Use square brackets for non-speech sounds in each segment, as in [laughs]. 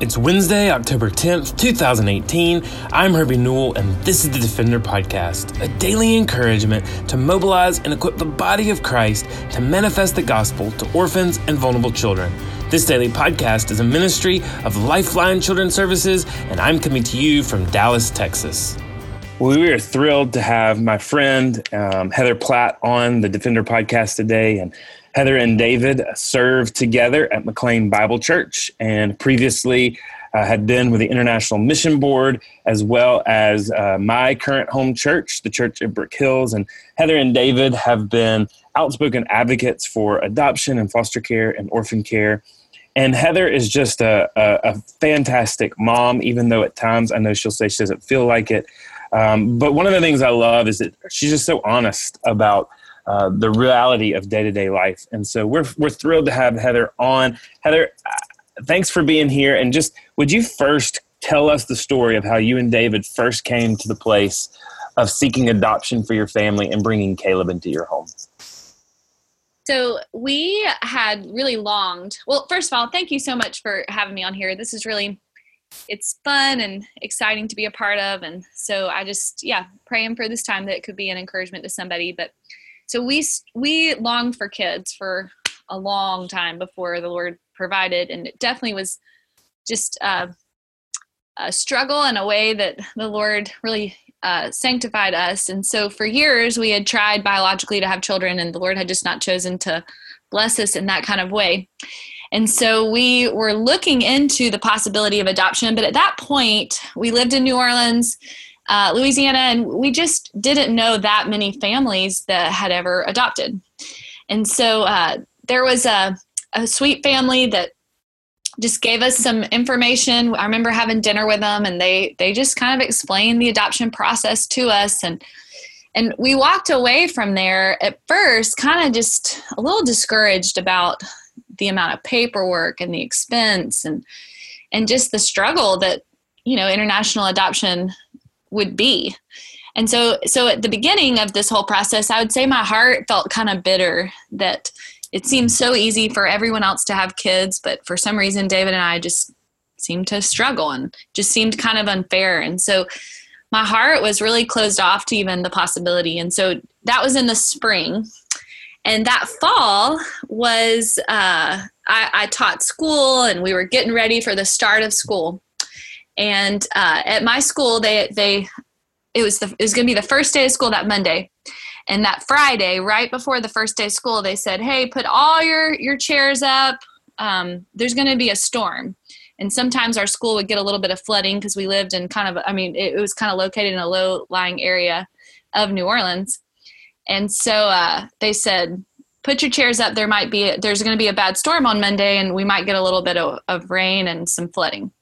It's Wednesday, October 10th, 2018. I'm Herbie Newell, and this is the Defender Podcast, a daily encouragement to mobilize and equip the body of Christ to manifest the gospel to orphans and vulnerable children. This daily podcast is a ministry of Lifeline Children's Services, and I'm coming to you from Dallas, Texas. Well, we are thrilled to have my friend um, Heather Platt on the Defender Podcast today, and Heather and David served together at McLean Bible Church and previously uh, had been with the International Mission Board as well as uh, my current home church, the Church of Brook Hills. And Heather and David have been outspoken advocates for adoption and foster care and orphan care. And Heather is just a, a, a fantastic mom, even though at times I know she'll say she doesn't feel like it. Um, but one of the things I love is that she's just so honest about uh, the reality of day to day life. And so we're we're thrilled to have Heather on. Heather, uh, thanks for being here. And just would you first tell us the story of how you and David first came to the place of seeking adoption for your family and bringing Caleb into your home? So we had really longed. Well, first of all, thank you so much for having me on here. This is really it's fun and exciting to be a part of and so i just yeah praying for this time that it could be an encouragement to somebody but so we we longed for kids for a long time before the lord provided and it definitely was just uh, a struggle in a way that the lord really uh, sanctified us. And so for years we had tried biologically to have children and the lord had just not chosen to bless us in that kind of way. And so we were looking into the possibility of adoption but at that point we lived in new orleans uh, Louisiana, and we just didn't know that many families that had ever adopted. And so uh, there was a, a sweet family that just gave us some information. I remember having dinner with them, and they they just kind of explained the adoption process to us, and and we walked away from there at first, kind of just a little discouraged about the amount of paperwork and the expense, and and just the struggle that you know international adoption would be. And so so at the beginning of this whole process i would say my heart felt kind of bitter that it seemed so easy for everyone else to have kids but for some reason david and i just seemed to struggle and just seemed kind of unfair. And so my heart was really closed off to even the possibility. And so that was in the spring. And that fall was uh, I, I, taught school and we were getting ready for the start of school and uh, at my school, they they it was the it was going to be the first day of school that Monday, and that Friday, right before the first day of school, they said, "Hey, put all your your chairs up. Um, there's going to be a storm." And sometimes our school would get a little bit of flooding because we lived in kind of I mean it, was kind of located in a low lying area of New Orleans, and so uh, they said put your chairs up there might be there's going to be a bad storm on monday and we might get a little bit of, of rain and some flooding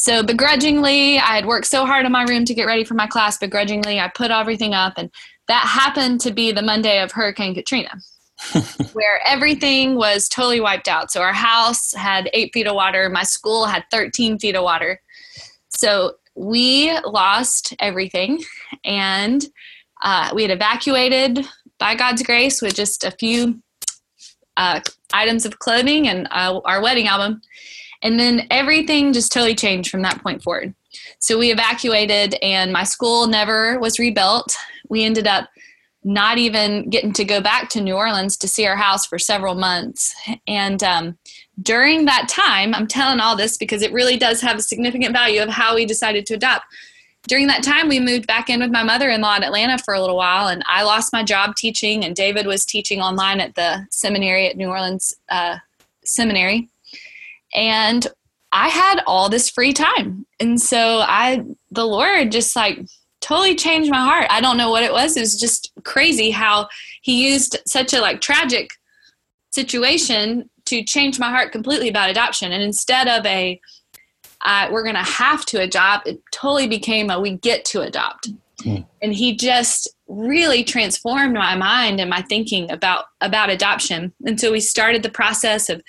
so begrudgingly, I had worked so hard in my room to get ready for my class. Begrudgingly, I put everything up, and that happened to be the Monday of Hurricane Katrina, [laughs] where everything was totally wiped out. So our house had eight feet of water, my school had 13 feet of water. So we lost everything, and uh, we had evacuated by God's grace with just a few uh, items of clothing and uh, our wedding album. And then everything just totally changed from that point forward. So we evacuated, and my school never was rebuilt. We ended up not even getting to go back to New Orleans to see our house for several months. And um, during that time, I'm telling all this because it really does have a significant value of how we decided to adopt. During that time, we moved back in with my mother in law in Atlanta for a little while, and I lost my job teaching, and David was teaching online at the seminary at New Orleans uh, Seminary and I had all this free time. And so I, the Lord just like totally changed my heart. I don't know what it was. It was just crazy how he used such a like tragic situation to change my heart completely about adoption. And instead of a, uh, we're going to have to adopt, it totally became a we get to adopt. Mm. And he just really transformed my mind and my thinking about about adoption. And so we started the process of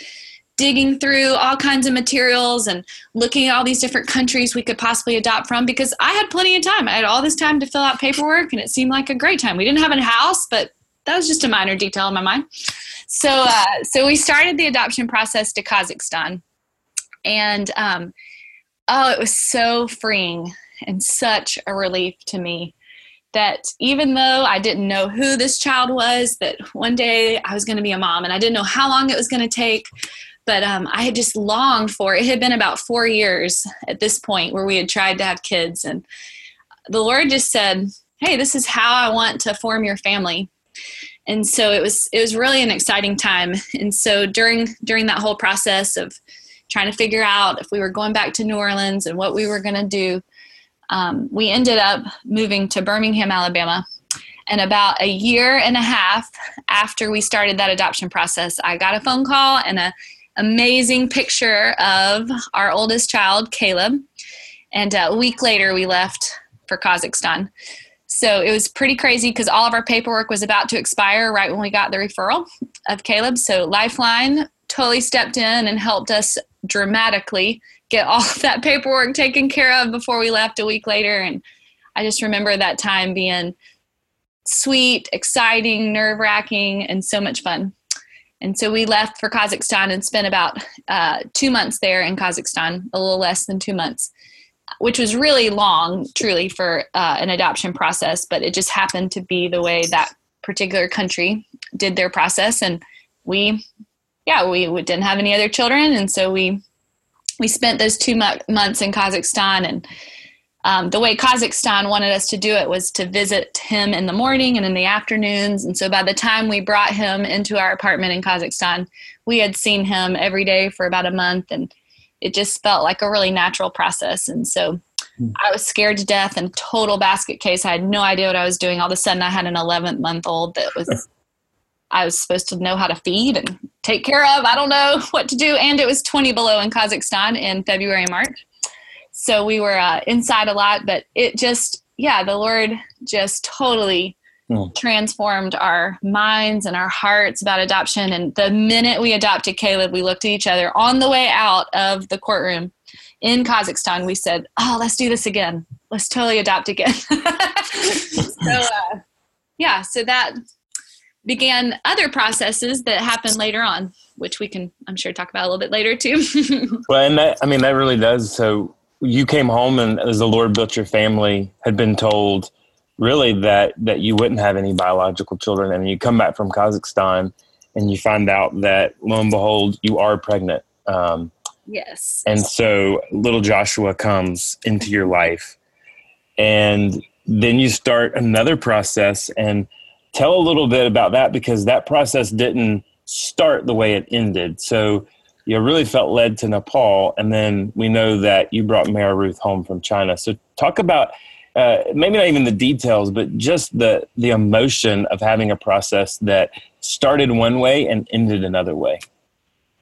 digging through all kinds of materials and looking at all these different countries we could possibly adopt from because I had plenty of time. I had all this time to fill out paperwork and it seemed like a great time. We didn't have a house, but that was just a minor detail in my mind. So, uh, so we started the adoption process to Kazakhstan. And um, oh, it was so freeing and such a relief to me that even though I didn't know who this child was, that one day I was going to be a mom and I didn't know how long it was going to take, but um, I had just longed for it. had been about four years at this point where we had tried to have kids, and the Lord just said, "Hey, this is how I want to form your family." And so it was it was really an exciting time. And so during during that whole process of trying to figure out if we were going back to New Orleans and what we were going to do, um, we ended up moving to Birmingham, Alabama. And about a year and a half after we started that adoption process, I got a phone call and an amazing picture of our oldest child, Caleb. And uh, a week later, we left for Kazakhstan. So it was pretty crazy because all of our paperwork was about to expire right when we got the referral of Caleb. So Lifeline totally stepped in and helped us dramatically get all of that paperwork taken care of before we left a week later. And I just remember that time being sweet, exciting, nerve wracking, and so much fun. And so we left for Kazakhstan and spent about uh, two months there in Kazakhstan, a little less than two months, which was really long, truly, for uh, an adoption process. But it just happened to be the way that particular country did their process. And we, yeah, we didn't have any other children. And so we we spent those two months in Kazakhstan and um, the way Kazakhstan wanted us to do it was to visit him in the morning and in the afternoons. And so by the time we brought him into our apartment in Kazakhstan, we had seen him every day for about a month. And it just felt like a really natural process. And so hmm. I was scared to death and total basket case. I had no idea what I was doing. All of a sudden, I had an 11 month old that was [laughs] I was supposed to know how to feed and take care of. I don't know [laughs] what to do. And it was 20 below in Kazakhstan in February and March. So we were uh, inside a lot, but it just, yeah, the Lord just totally mm. transformed our minds and our hearts about adoption. And the minute we adopted Caleb, we looked at each other on the way out of the courtroom in Kazakhstan. We said, Oh, let's do this again. Let's totally adopt again. [laughs] so, uh, yeah, so that began other processes that happened later on, which we can, I'm sure, talk about a little bit later too. [laughs] well, and that, I mean, that really does. So you came home and as the Lord built your family, had been told really that, that you wouldn't have any biological children. And you come back from Kazakhstan and you find out that lo and behold, you are pregnant. Um, yes. And so little Joshua comes into your life and then you start another process and tell a little bit about that because that process didn't start the way it ended. So you really felt led to Nepal, and then we know that you brought Mara Ruth home from China. So talk about uh, maybe not even the details, but just the the emotion of having a process that started one way and ended another way.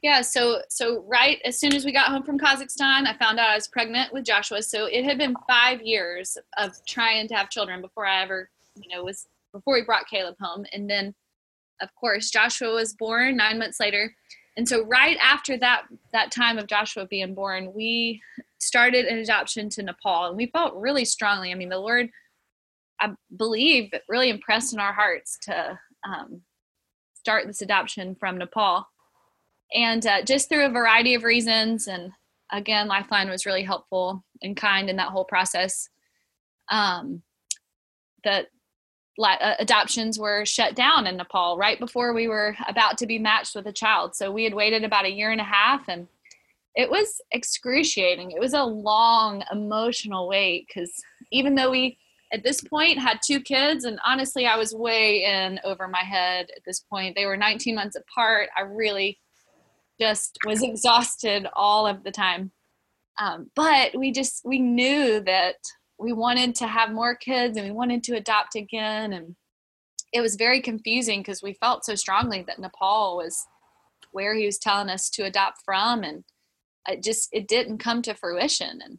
Yeah, so so right as soon as we got home from Kazakhstan, I found out I was pregnant with Joshua. So it had been five years of trying to have children before I ever, you know, was before we brought Caleb home. And then, of course, Joshua was born nine months later. And so, right after that that time of Joshua being born, we started an adoption to Nepal, and we felt really strongly. I mean, the Lord, I believe, really impressed in our hearts to um, start this adoption from Nepal, and uh, just through a variety of reasons. And again, Lifeline was really helpful and kind in that whole process. Um, uh, adoptions were shut down in Nepal right before we were about to be matched with a child. So we had waited about a year and a half and it was excruciating. It was a long emotional wait because even though we at this point had two kids and honestly I was way in over my head at this point. They were 19 months apart. I really just was exhausted all of the time. Um, but we just we knew that we wanted to have more kids and we wanted to adopt again and it was very confusing because we felt so strongly that nepal was where he was telling us to adopt from and it just it didn't come to fruition and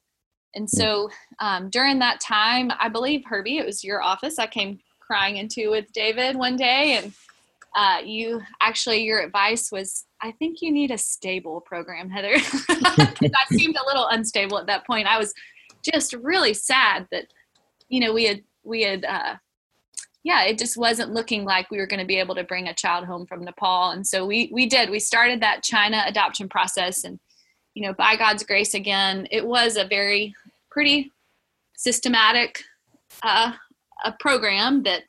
and so um, during that time i believe herbie it was your office i came crying into with david one day and uh, you actually your advice was i think you need a stable program heather. [laughs] I seemed a little unstable at that point. I was just really sad that you know we had we had uh, yeah it just wasn't looking like we were going to be able to bring a child home from nepal and so we we did we started that china adoption process and you know, by God's grace again, it was a very pretty systematic uh, a program that,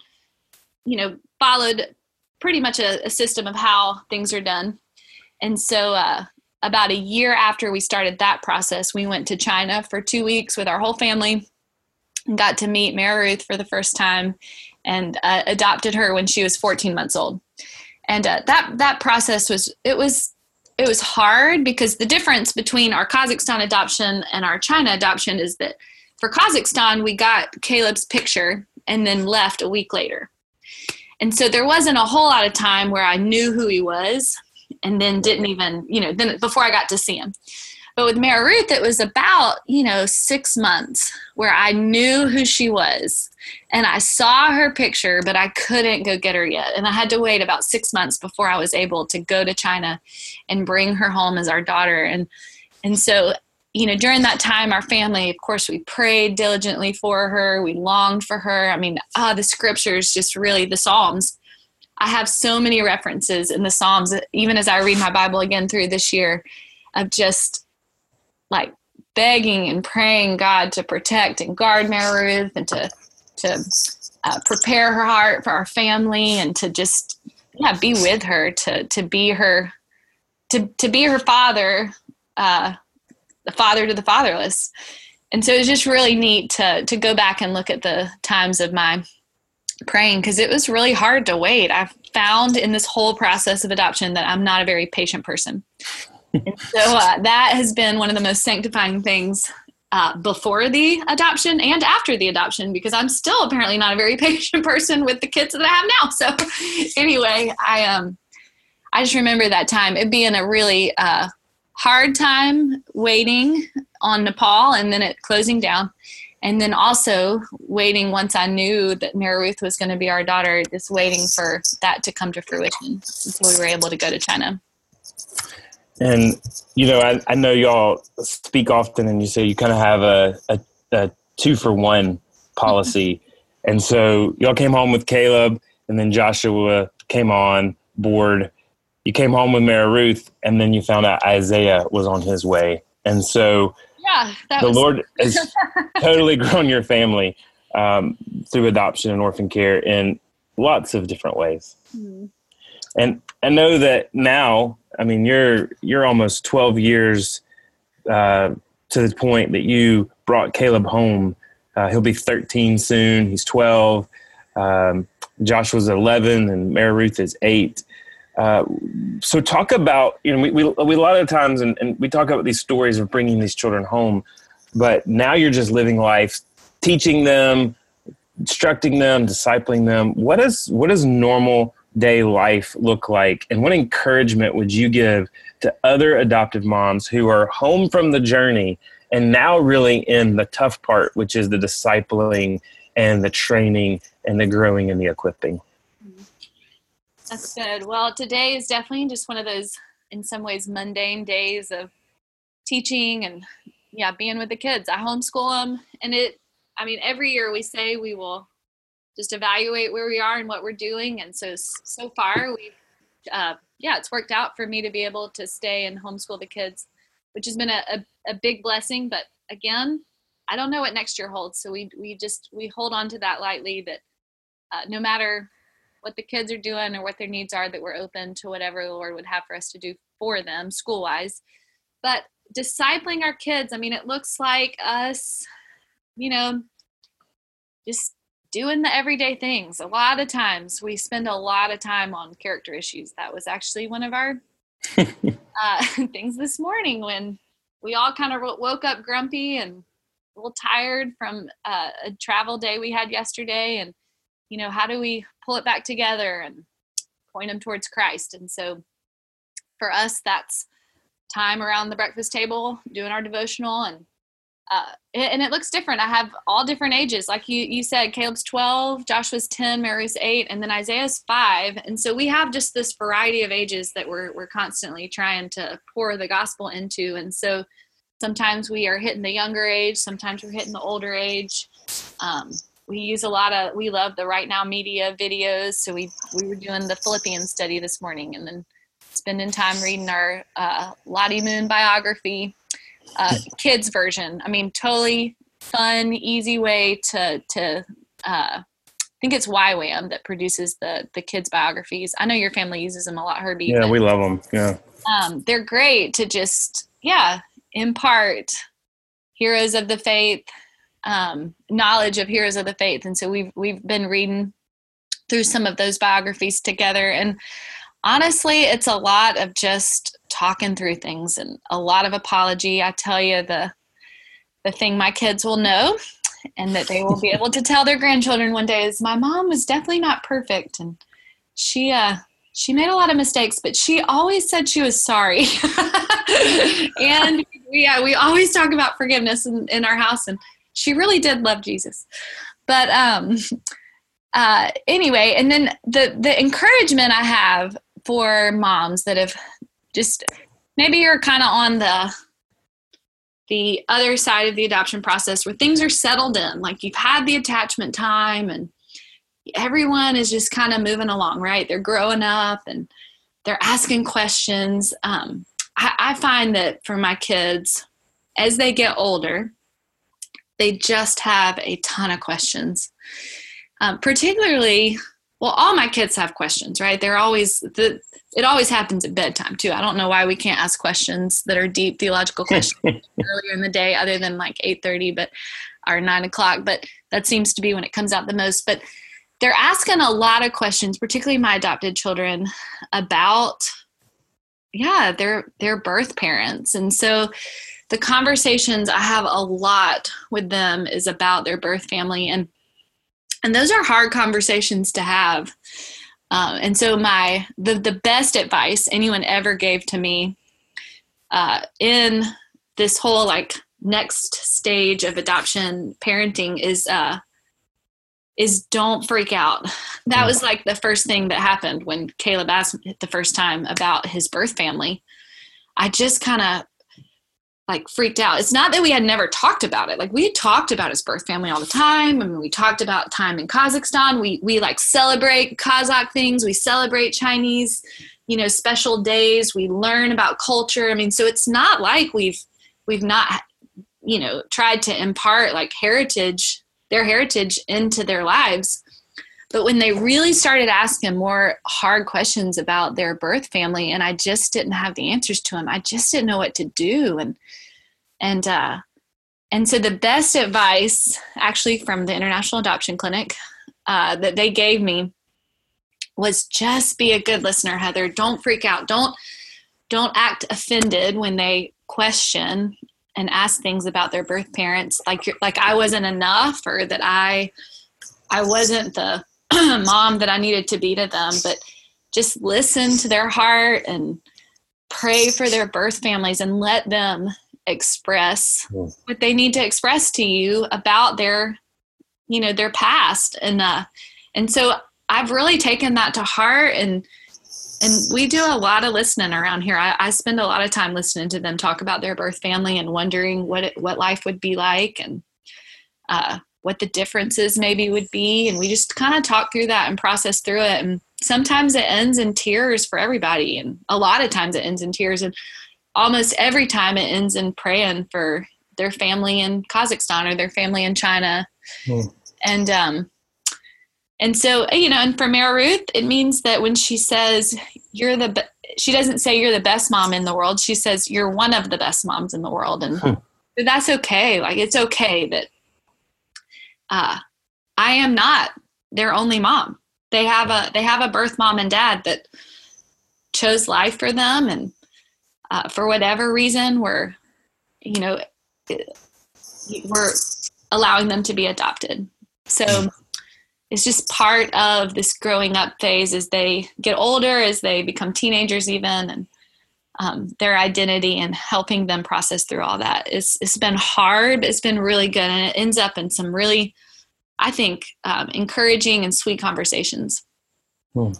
you know, followed pretty much a, a system of how things are done. And so, uh, about a year after we started that process, we went to China for two weeks with our whole family and got to meet Mara Ruth for the first time and uh, adopted her when she was 14 months old. And uh, that that process was it was it was hard because the difference between our Kazakhstan adoption and our China adoption is that for Kazakhstan we got Caleb's picture and then left a week later. And so there wasn't a whole lot of time where I knew who he was and then didn't even, you know, then before I got to see him. But with Mara Ruth, it was about, you know, six months where I knew who she was. And I saw her picture, but I couldn't go get her yet. And I had to wait about six months before I was able to go to China and bring her home as our daughter. And and so, you know, during that time, our family, of course, we prayed diligently for her. We longed for her. I mean, ah, the scriptures, just really the Psalms. I have so many references in the Psalms, even as I read my Bible again through this year, of just like begging and praying God to protect and guard Mara Ruth and to to uh, prepare her heart for our family and to just yeah be with her to to be her to to be her father uh, the father to the fatherless. And so it's just really neat to to go back and look at the times of my praying because it was really hard to wait i found in this whole process of adoption that i'm not a very patient person and so uh, that has been one of the most sanctifying things uh, before the adoption and after the adoption because I'm still apparently not a very [laughs] patient person with the kids that I have now. So anyway, I um I just remember that time it being a really uh, hard time waiting on Nepal and then it closing down. And then also waiting once I knew that Mara Ruth was going to be our daughter, just waiting for that to come to fruition until we were able to go to China. And you know, I, I know y'all speak often, and you say you kind of have a, a, a two for one policy. Mm-hmm. and so y'all came home with Caleb, and then Joshua came on board. You came home with Mara Ruth, and then you found out Isaiah was on his way. And so, yeah, the was- Lord [laughs] has totally grown your family um, through adoption and orphan care in lots of different ways. Mm-hmm. And I know that now I mean, you're you're almost 12 years uh, to the point that you brought Caleb home. Uh, he'll be 13 soon. He's 12. Um, Josh was 11, and Mara Ruth is eight. Uh, so talk about you know we, we, we a lot of times and, and we talk about these stories of bringing these children home, but now you're just living life, teaching them, instructing them, discipling them. what is what does normal day life look like? And what encouragement would you give to other adoptive moms who are home from the journey and now really in the tough part, which is the discipling and the training and the growing and the equipping? That's good. Well, today is definitely just one of those, in some ways, mundane days of teaching and yeah, being with the kids. I homeschool them, and it. I mean, every year we say we will just evaluate where we are and what we're doing. And so so far we uh, yeah, it's worked out for me to be able to stay and homeschool the kids, which has been a, a, a big blessing. But again, I don't know what next year holds. So we we just we hold on to that lightly that uh, no matter what the kids are doing or what their needs are, that we're open to whatever the Lord would have for us to do for them school wise. But discipling our kids, I mean, it looks like us, you know, just doing the everyday things. A lot of times we spend a lot of time on character issues. That was actually one of our [laughs] uh, [laughs] things this morning when we all kind of woke up grumpy and a little tired from uh, a travel day we had yesterday. And, you know, how do we pull it back together and point them towards Christ? And so for us, that's time around the breakfast table doing our devotional and uh, and it looks different. I have all different ages. Like you, you said, Caleb's 12, Joshua's 10, Mary's 8, and then Isaiah's 5. And so we have just this variety of ages that we're, we're constantly trying to pour the gospel into. And so sometimes we are hitting the younger age, sometimes we're hitting the older age. Um, we use a lot of, we love the Right Now Media videos. So we, we were doing the Philippians study this morning and then spending time reading our uh, Lottie Moon biography, uh, kids version. I mean, totally fun, easy way to to. Uh, I think it's YWAM that produces the the kids biographies. I know your family uses them a lot, Herbie. Yeah, we love them. Yeah, um, they're great to just yeah impart heroes of the faith, um, knowledge of heroes of the faith, and so we've we've been reading through some of those biographies together. And honestly it's a lot of just talking through things and a lot of apology. I tell you the the thing my kids will know and that they will be [laughs] able to tell their grandchildren one day is my mom was definitely not perfect. And she uh she made a lot of mistakes but she always said she was sorry. [laughs] [laughs] And yeah we always talk about forgiveness in, in our house. And she really did love jesus. But um [laughs] uh anyway and then the the encouragement i have for moms that have just maybe you're kind of on the the other side of the adoption process where things are settled in like you've had the attachment time and everyone is just kind of moving along right? They're growing up and they're asking questions. Um, I, I find that for my kids as they get older they just have a ton of questions. Um, particularly well all my kids have questions right? They're always the it always happens at bedtime too. I don't know why we can't ask questions that are deep theological [laughs] questions earlier in the day other than like 8.30 but or 9 o'clock but that seems to be when it comes out the most. But they're asking a lot of questions particularly my adopted children about yeah their their birth parents. And so the conversations i have a lot with them is about their birth family and and those are hard conversations to have um, and so my the, the best advice anyone ever gave to me uh, in this whole like next stage of adoption parenting is uh, is don't freak out. That was like the first thing that happened when Caleb asked the first time about his birth family. I just kind of like freaked out. It's not that we had never talked about it. Like we had talked about his birth family all the time. I mean, we talked about time in Kazakhstan. We we like celebrate Kazakh things. We celebrate Chinese, you know, special days. We learn about culture. I mean, so it's not like we've we've not you know tried to impart like heritage their heritage into their lives. But when they really started asking more hard questions about their birth family, and I just didn't have the answers to them, I just didn't know what to do. And and uh, and so the best advice, actually, from the International Adoption Clinic, uh, that they gave me was just be a good listener, Heather. Don't freak out. Don't don't act offended when they question and ask things about their birth parents, like like I wasn't enough, or that I I wasn't the [clears throat] mom that I needed to be to them. But just listen to their heart and pray for their birth families and let them express what they need to express to you about their you know their past and uh and so i've really taken that to heart and and we do a lot of listening around here. I, I spend a lot of time listening to them talk about their birth family and wondering what it, what life would be like and uh, what the differences maybe would be. And we just kind of talk through that and process through it. And sometimes it ends in tears for everybody. And a lot of times it ends in tears. And almost every time it ends in praying for their family in Kazakhstan or their family in China. Mm. And um and so you know, and for Mara Ruth, it means that when she says you're the be- she doesn't say you're the best mom in the world. She says you're one of the best moms in the world and hmm. that's okay. Like it's okay that uh I am not their only mom. They have a they have a birth mom and dad that chose life for them and uh, for whatever reason we're you know we're allowing them to be adopted. So it's just part of this growing up phase as they get older as they become teenagers even and um, their identity and helping them process through all that. It's, it's been hard but it's been really good and it ends up in some really i think um, encouraging and sweet conversations. Hmm.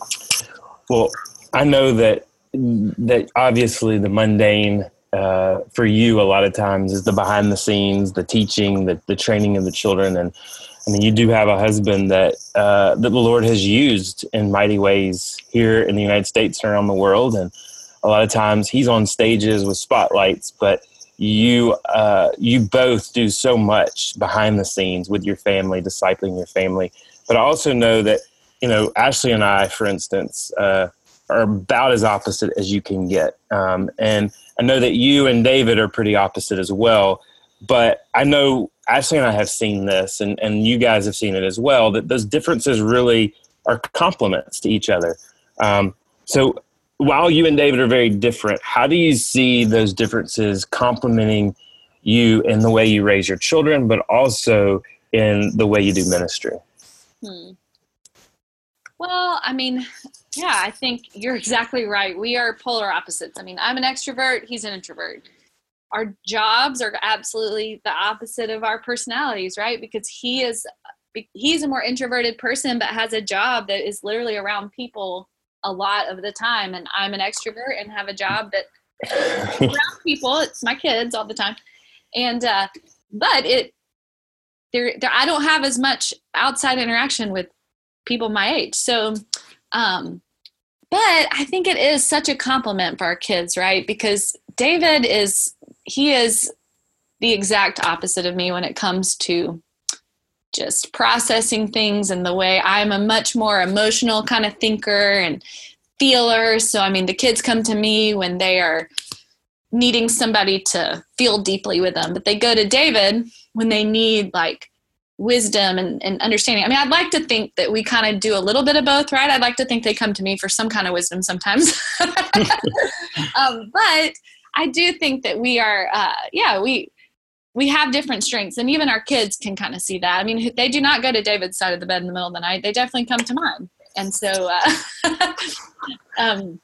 well i know that that obviously the mundane uh, for you a lot of times is the behind the scenes, the teaching, the, the training of the children. And I mean, you do have a husband that, uh, that the Lord has used in mighty ways here in the United States and around the world. And a lot of times he's on stages with spotlights, but you uh, you both do so much behind the scenes with your family, discipling your family. But I also know that you know Ashley and I, for instance, uh, are about as opposite as you can get, um, and I know that you and David are pretty opposite as well. But I know Ashley and I have seen this, and, and you guys have seen it as well, that those differences really are complements to each other. Um, so while you and David are very different, how do you see those differences complementing you in the way you raise your children, but also in the way you do ministry? Hmm. Well, I mean, yeah, I think you're [laughs] exactly right. We are polar opposites. I mean, I'm an extrovert, he's an introvert. Our jobs are absolutely the opposite of our personalities right? Because he is he's a more introverted person but has a job that is literally around people a lot of the time. And i'm an extrovert and have a job that [laughs] around people. It's my kids all the time. And uh but it there, there i don't have as much outside interaction with people my age. So um but i think it is such a compliment for our kids right because david is he is the exact opposite of me when it comes to just processing things and the way I'm a much more emotional kind of thinker and feeler. So, I mean, the kids come to me when they are needing somebody to feel deeply with them, but they go to David when they need like wisdom and, and understanding. I mean, I'd like to think that we kind of do a little bit of both, right? I'd like to think they come to me for some kind of wisdom sometimes. [laughs] um, but I do think that we are, uh, yeah, we we have different strengths, and even our kids can kind of see that. I mean, they do not go to David's side of the bed in the middle of the night; they definitely come to mine. And so, uh, [laughs] um,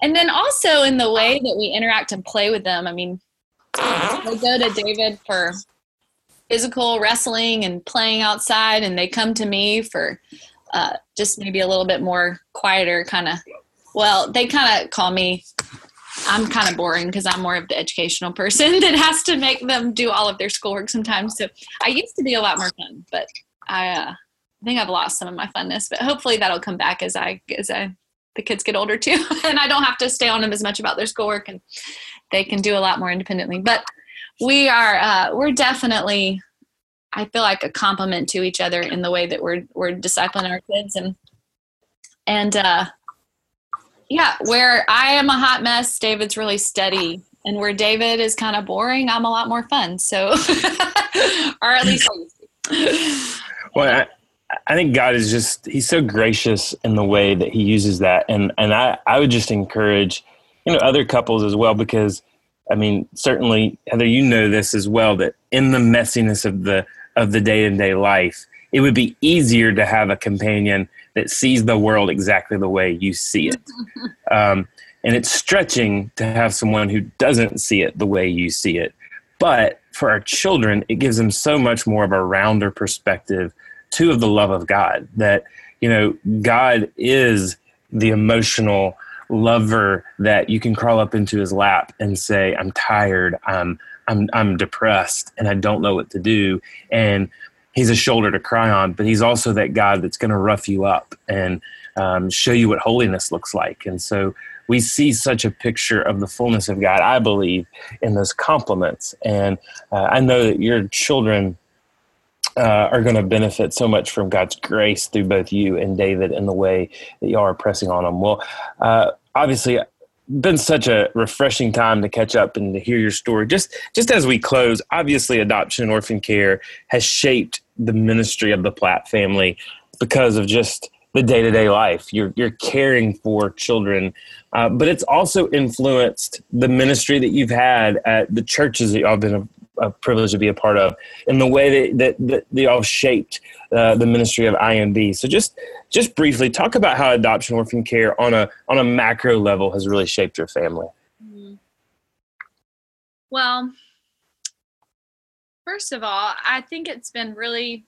and then also in the way that we interact and play with them. I mean, they go to David for physical wrestling and playing outside, and they come to me for uh, just maybe a little bit more quieter kind of. Well, they kind of call me I'm kind of boring because I'm more of the educational person [laughs] that has to make them do all of their schoolwork sometimes. So I used to be a lot more fun, but I, uh, I think I've lost some of my funness. But hopefully that'll come back as I as I the kids get older too, [laughs] and I don't have to stay on them as much about their schoolwork, and they can do a lot more independently. But we are uh, we're definitely I feel like a compliment to each other in the way that we're we're discipling our kids and and uh, yeah, where I am a hot mess, David's really steady. And where David is kind of boring, I'm a lot more fun. So, [laughs] or at least. well, I, I think God is just, he's so gracious in the way that he uses that. And, and I, I would just encourage, you know, other couples as well, because I mean, certainly Heather, you know this as well, that in the messiness of the, of the day to day life, it would be easier to have a companion that sees the world exactly the way you see it. [laughs] Um, and it's stretching to have someone who doesn't see it the way you see it. But for our children, it gives them so much more of a rounder perspective to of the love of God that, you know, God is the emotional lover that you can crawl up into his lap and say, I'm tired, I'm I'm I'm depressed and I don't know what to do. And he's a shoulder to cry on, but he's also that God that's going to rough you up and um, show you what holiness looks like. And so we see such a picture of the fullness of God, I believe, in those compliments. And uh, I know that your children uh, are going to benefit so much from God's grace through both you and David and the way that y'all are pressing on them. Well, uh, obviously, been such a refreshing time to catch up and to hear your story. Just just as we close, obviously adoption and orphan care has shaped the ministry of the Platt family because of just the day to day life. You're you're caring for children, uh, but it's also influenced the ministry that you've had at the churches that y'all been a, privilege to be a part of, and the way that that, that, that y'all shaped uh, the ministry of IMB. So just just briefly talk about how adoption orphan care on a on a macro level has really shaped your family. Mm-hmm. Well, first of all, I think it's been really.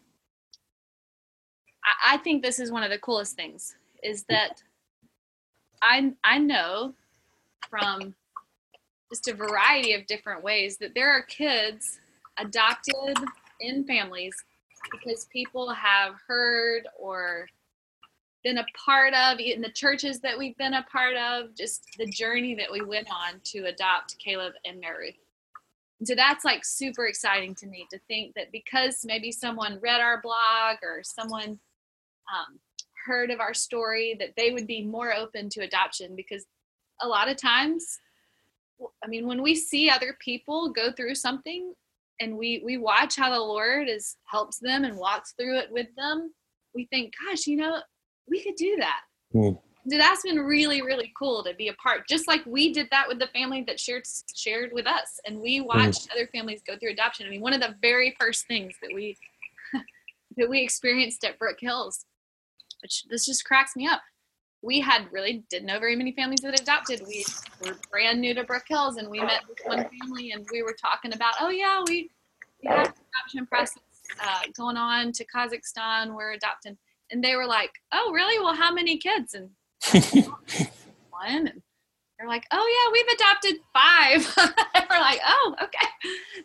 I, I think this is one of the coolest things is that I I know from just a variety of different ways that there are kids adopted in families because people have heard or been a part of, in the churches that we've been a part of, just the journey that we went on to adopt Caleb and Mary. And so that's like super exciting to me to think that because maybe someone read our blog or someone um, heard of our story, that they would be more open to adoption because a lot of times, I mean, when we see other people go through something and we we watch how the Lord is helps them and walks through it with them, we think, gosh, you know, we could do that. Mm. So that's been really, really cool to be a part. Just like we did that with the family that shared shared with us, and we hmm. watched mm. other families go through adoption. I mean, one of the very first things that we [laughs] that we experienced at Brook Hills, which this just cracks me up. We had really didn't know very many families that adopted. We were brand new to Brook Hills, and we met one family, and we were talking about, oh yeah, we, we have adoption process uh, going on to Kazakhstan. We're adopting and they were like, "Oh, really? Well, how many kids?" And [laughs] one. And they're like, "Oh yeah, we've adopted five. [laughs] we're like, "Oh, okay."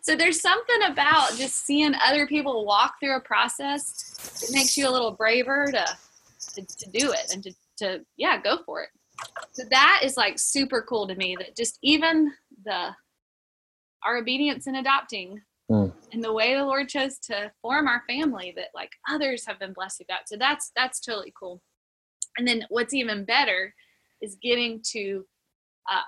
So there's something about just seeing other people walk through a process. It makes you a little braver to to, to do it and to to yeah, go for it. So that is like super cool to me. That just even the our obedience in adopting mm. and the way the Lord chose to form our family that like others have been blessed with that. So that's that's totally cool. And then what's even better is getting to uh,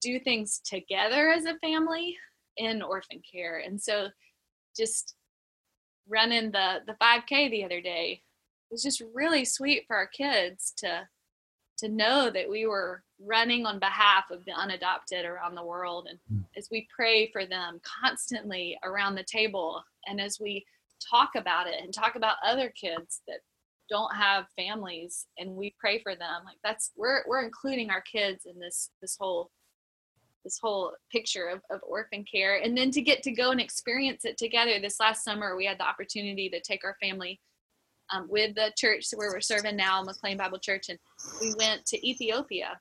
do things together as a family in orphan care. And so just running the the 5K the other day was just really sweet for our kids to to know that we were running on behalf of the unadopted around the world. And mm. as we pray for them constantly around the table, and as we talk about it and talk about other kids that don't have families and we pray for them like that's we're we're including our kids in this this whole this whole picture of, of orphan care and then to get to go and experience it together this last summer we had the opportunity to take our family um, with the church where we're serving now, McLean Bible Church, and we went to Ethiopia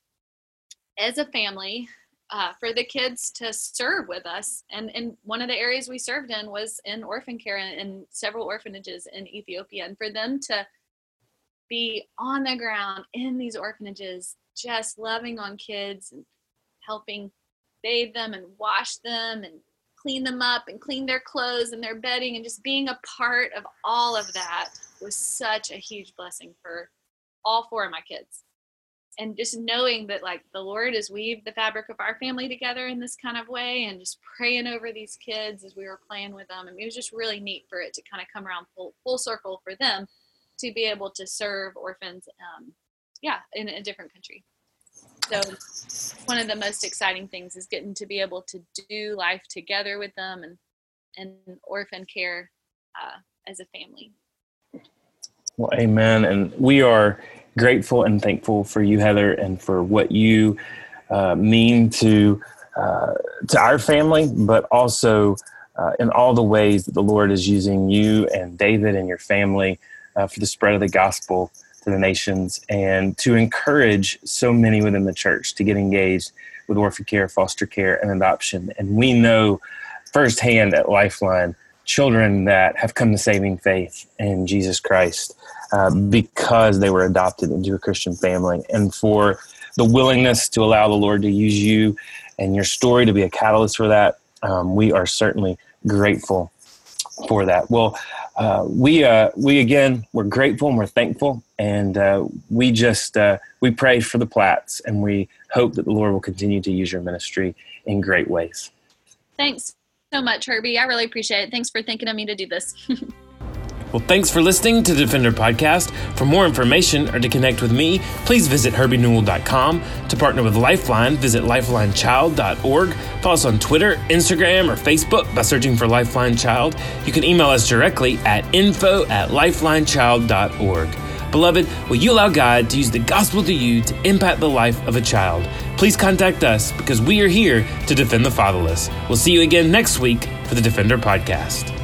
as a family uh, for the kids to serve with us. And, and one of the areas we served in was in orphan care in several orphanages in Ethiopia. And for them to be on the ground in these orphanages, just loving on kids and helping bathe them and wash them and clean them up and clean their clothes and their bedding and just being a part of all of that was such a huge blessing for all four of my kids. And just knowing that like the lord has weaved the fabric of our family together in this kind of way and just praying over these kids as we were playing with them I and it was just really neat for it to kind of come around full, full circle for them to be able to serve orphans um, yeah in a different country. So one of the most exciting things is getting to be able to do life together with them and and orphan care uh, as a family well amen and we are grateful and thankful for you heather and for what you uh, mean to uh, to our family but also uh, in all the ways that the lord is using you and david and your family uh, for the spread of the gospel to the nations and to encourage so many within the church to get engaged with orphan care, foster care, and adoption. And we know firsthand at Lifeline children that have come to saving faith in Jesus Christ uh, because they were adopted into a Christian family. And for the willingness to allow the Lord to use you and your story to be a catalyst for that, um, we are certainly grateful for that. Well, uh, we uh, we again we're grateful and we're thankful, and uh, we just uh, we pray for the Platts, and we hope that the Lord will continue to use your ministry in great ways. Thanks so much, Herbie. I really appreciate it. Thanks for thinking of me to do this. [laughs] Well, thanks for listening to the Defender Podcast. For more information or to connect with me, please visit herbienewell.com. To partner with Lifeline, visit lifelinechild.org. Follow us on Twitter, Instagram, or Facebook by searching for Lifeline Child. You can email us directly at info at lifelinechild.org. Beloved, will you allow God to use the gospel to you to impact the life of a child? Please contact us because we are here to defend the fatherless. We'll see you again next week for the Defender Podcast.